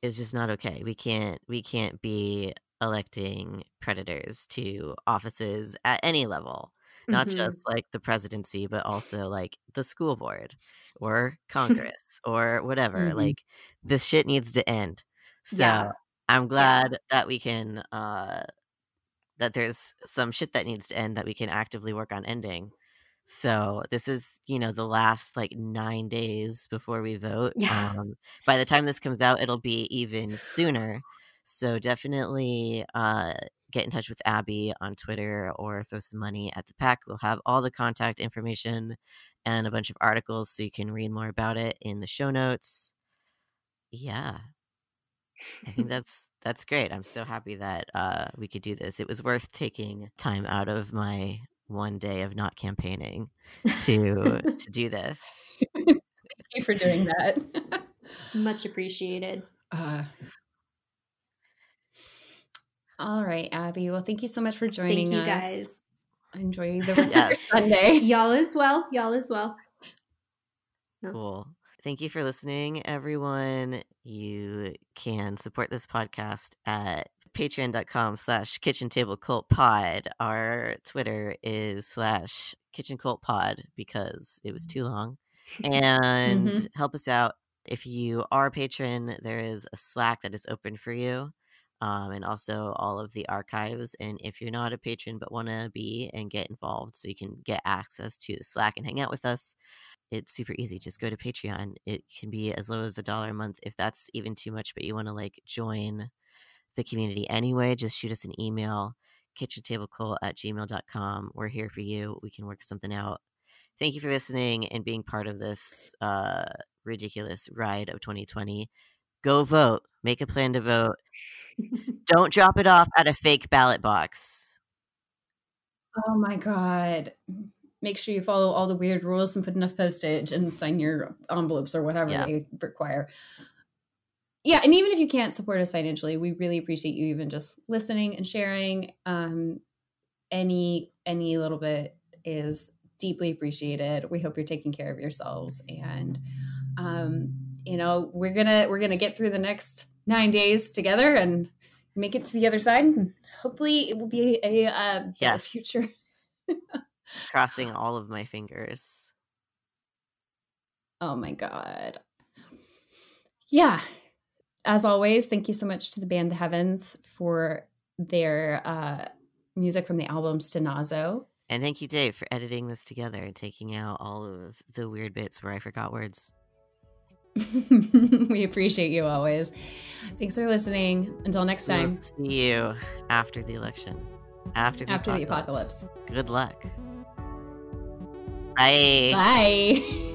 is just not okay. We can't we can't be electing predators to offices at any level, not Mhm. just like the presidency, but also like the school board or Congress or whatever. Mhm. Like this shit needs to end. So Yeah. I'm glad that we can uh that there's some shit that needs to end that we can actively work on ending. So this is, you know, the last like nine days before we vote. Yeah. Um, by the time this comes out, it'll be even sooner. So definitely uh, get in touch with Abby on Twitter or throw some money at the PAC. We'll have all the contact information and a bunch of articles so you can read more about it in the show notes. Yeah. I think that's that's great. I'm so happy that uh, we could do this. It was worth taking time out of my one day of not campaigning to to do this. Thank you for doing that. Much appreciated. Uh, all right, Abby. Well, thank you so much for joining Thank you us. guys. Enjoy the rest Yes. of your Sunday. Y'all as well. Y'all as well. Cool. Thank you for listening, everyone. You can support this podcast at patreon.com slash kitchen table cult pod. Our Twitter is slash kitchen cult pod because it was too long. And Mhm. help us out. If you are a patron, there is a Slack that is open for you. Um, and also all of the archives. And if you're not a patron but want to be and get involved so you can get access to the Slack and hang out with us, it's super easy. Just go to Patreon. It can be as low as a dollar a month if that's even too much, but you want to like join the community anyway, just shoot us an email, kitchentablecult at gmail.com. We're here for you. We can work something out. Thank you for listening and being part of this uh, ridiculous ride of 2020. Go vote. Make a plan to vote. Don't drop it off at a fake ballot box. Oh my god. Make sure you follow all the weird rules and put enough postage and sign your envelopes or whatever Yeah. they require. Yeah, and even if you can't support us financially, we really appreciate you even just listening and sharing. Um any any little bit is deeply appreciated. We hope you're taking care of yourselves and um you know, we're to we're to get through the next 9 days together and make it to the other side. And hopefully it will be a uh Yes. future. Crossing all of my fingers. Oh my God. Yeah. As always, thank you so much to the band The Heavens for their uh, music from the album Stenazo. And thank you, Dave, for editing this together and taking out all of the weird bits where I forgot words. we appreciate you always. Thanks for listening. Until next time, see you after the election. After the after the apocalypse. apocalypse. Good luck. Bye. Bye.